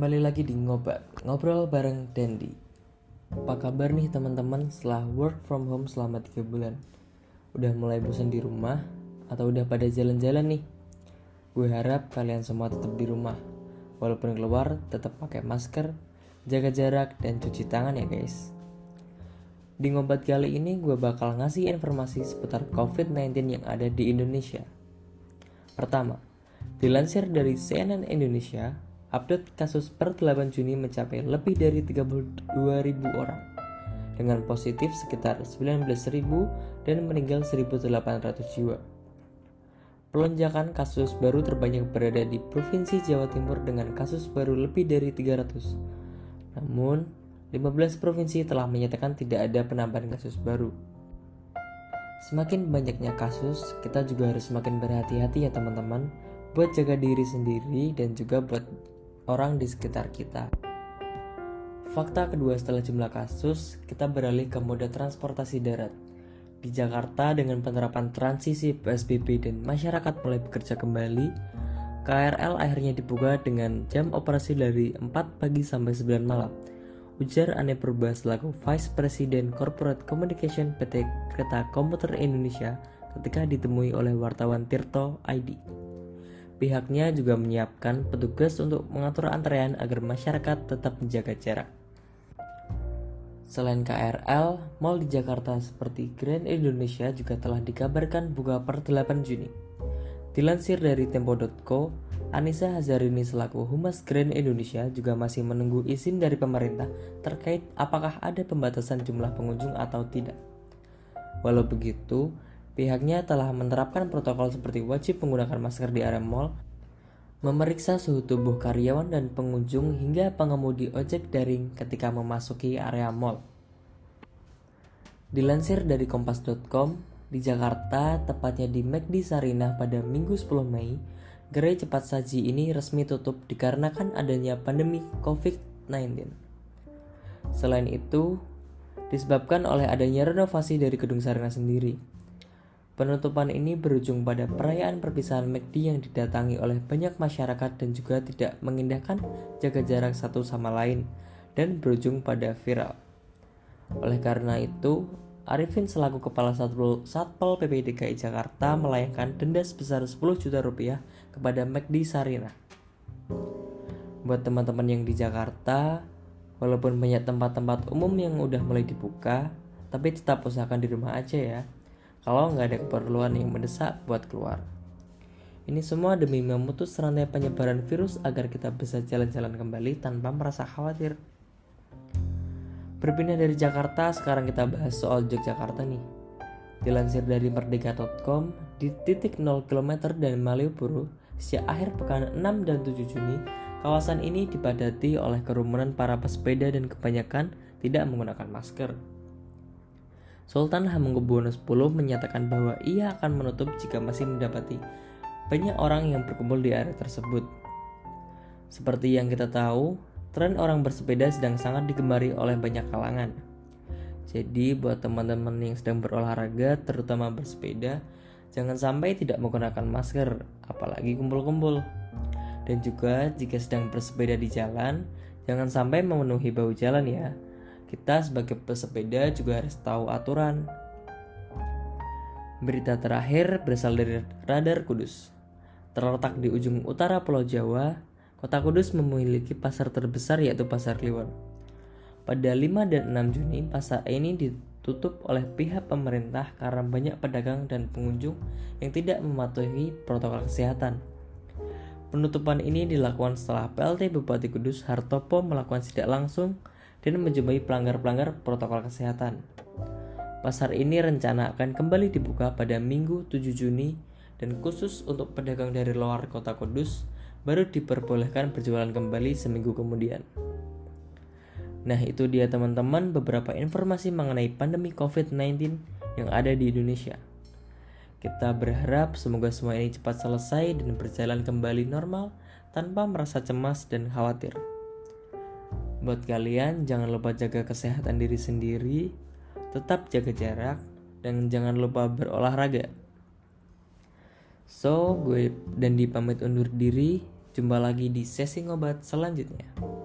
kembali lagi di Ngobat, ngobrol bareng Dendi. Apa kabar nih teman-teman setelah work from home selama 3 bulan? Udah mulai bosan di rumah atau udah pada jalan-jalan nih? Gue harap kalian semua tetap di rumah. Walaupun keluar, tetap pakai masker, jaga jarak, dan cuci tangan ya guys. Di ngobat kali ini gue bakal ngasih informasi seputar COVID-19 yang ada di Indonesia. Pertama, dilansir dari CNN Indonesia, update kasus per 8 Juni mencapai lebih dari 32.000 orang dengan positif sekitar 19.000 dan meninggal 1.800 jiwa. Pelonjakan kasus baru terbanyak berada di Provinsi Jawa Timur dengan kasus baru lebih dari 300. Namun, 15 provinsi telah menyatakan tidak ada penambahan kasus baru. Semakin banyaknya kasus, kita juga harus semakin berhati-hati ya teman-teman buat jaga diri sendiri dan juga buat orang di sekitar kita. Fakta kedua setelah jumlah kasus, kita beralih ke moda transportasi darat. Di Jakarta dengan penerapan transisi PSBB dan masyarakat mulai bekerja kembali, KRL akhirnya dibuka dengan jam operasi dari 4 pagi sampai 9 malam ujar Ane Purba selaku Vice President Corporate Communication PT Kereta Komuter Indonesia ketika ditemui oleh wartawan Tirto ID. Pihaknya juga menyiapkan petugas untuk mengatur antrean agar masyarakat tetap menjaga jarak. Selain KRL, mal di Jakarta seperti Grand Indonesia juga telah dikabarkan buka per 8 Juni. Dilansir dari Tempo.co, Anissa Hazarini selaku Humas Grand Indonesia juga masih menunggu izin dari pemerintah terkait apakah ada pembatasan jumlah pengunjung atau tidak. Walau begitu, pihaknya telah menerapkan protokol seperti wajib menggunakan masker di area mall, memeriksa suhu tubuh karyawan dan pengunjung hingga pengemudi ojek daring ketika memasuki area mall. Dilansir dari kompas.com, di Jakarta, tepatnya di McD Sarinah pada Minggu 10 Mei, Gerai cepat saji ini resmi tutup dikarenakan adanya pandemi COVID-19. Selain itu, disebabkan oleh adanya renovasi dari gedung Sarina sendiri. Penutupan ini berujung pada perayaan perpisahan McD yang didatangi oleh banyak masyarakat dan juga tidak mengindahkan jaga jarak satu sama lain dan berujung pada viral. Oleh karena itu, Arifin selaku Kepala Satpol, Satpol PP DKI Jakarta melayangkan denda sebesar 10 juta rupiah kepada McD Sarina. Buat teman-teman yang di Jakarta, walaupun banyak tempat-tempat umum yang udah mulai dibuka, tapi tetap usahakan di rumah aja ya. Kalau nggak ada keperluan yang mendesak buat keluar. Ini semua demi memutus rantai penyebaran virus agar kita bisa jalan-jalan kembali tanpa merasa khawatir. Berpindah dari Jakarta, sekarang kita bahas soal Yogyakarta nih. Dilansir dari merdeka.com, di titik 0 km dan Malioboro, sejak akhir pekan 6 dan 7 Juni, kawasan ini dipadati oleh kerumunan para pesepeda dan kebanyakan tidak menggunakan masker. Sultan Hamengkubuwono X menyatakan bahwa ia akan menutup jika masih mendapati banyak orang yang berkumpul di area tersebut. Seperti yang kita tahu, tren orang bersepeda sedang sangat digemari oleh banyak kalangan. Jadi buat teman-teman yang sedang berolahraga, terutama bersepeda, jangan sampai tidak menggunakan masker, apalagi kumpul-kumpul. Dan juga jika sedang bersepeda di jalan, jangan sampai memenuhi bau jalan ya. Kita sebagai pesepeda juga harus tahu aturan. Berita terakhir berasal dari Radar Kudus. Terletak di ujung utara Pulau Jawa, Kota Kudus memiliki pasar terbesar yaitu Pasar Kliwon. Pada 5 dan 6 Juni, pasar ini ditutup oleh pihak pemerintah karena banyak pedagang dan pengunjung yang tidak mematuhi protokol kesehatan. Penutupan ini dilakukan setelah PLT Bupati Kudus Hartopo melakukan sidak langsung dan menjumpai pelanggar-pelanggar protokol kesehatan. Pasar ini rencana akan kembali dibuka pada Minggu 7 Juni dan khusus untuk pedagang dari luar kota Kudus baru diperbolehkan berjualan kembali seminggu kemudian. Nah, itu dia teman-teman beberapa informasi mengenai pandemi COVID-19 yang ada di Indonesia. Kita berharap semoga semua ini cepat selesai dan berjalan kembali normal tanpa merasa cemas dan khawatir. Buat kalian, jangan lupa jaga kesehatan diri sendiri, tetap jaga jarak, dan jangan lupa berolahraga. So, gue dan dipamit undur diri. Jumpa lagi di sesi ngobat selanjutnya.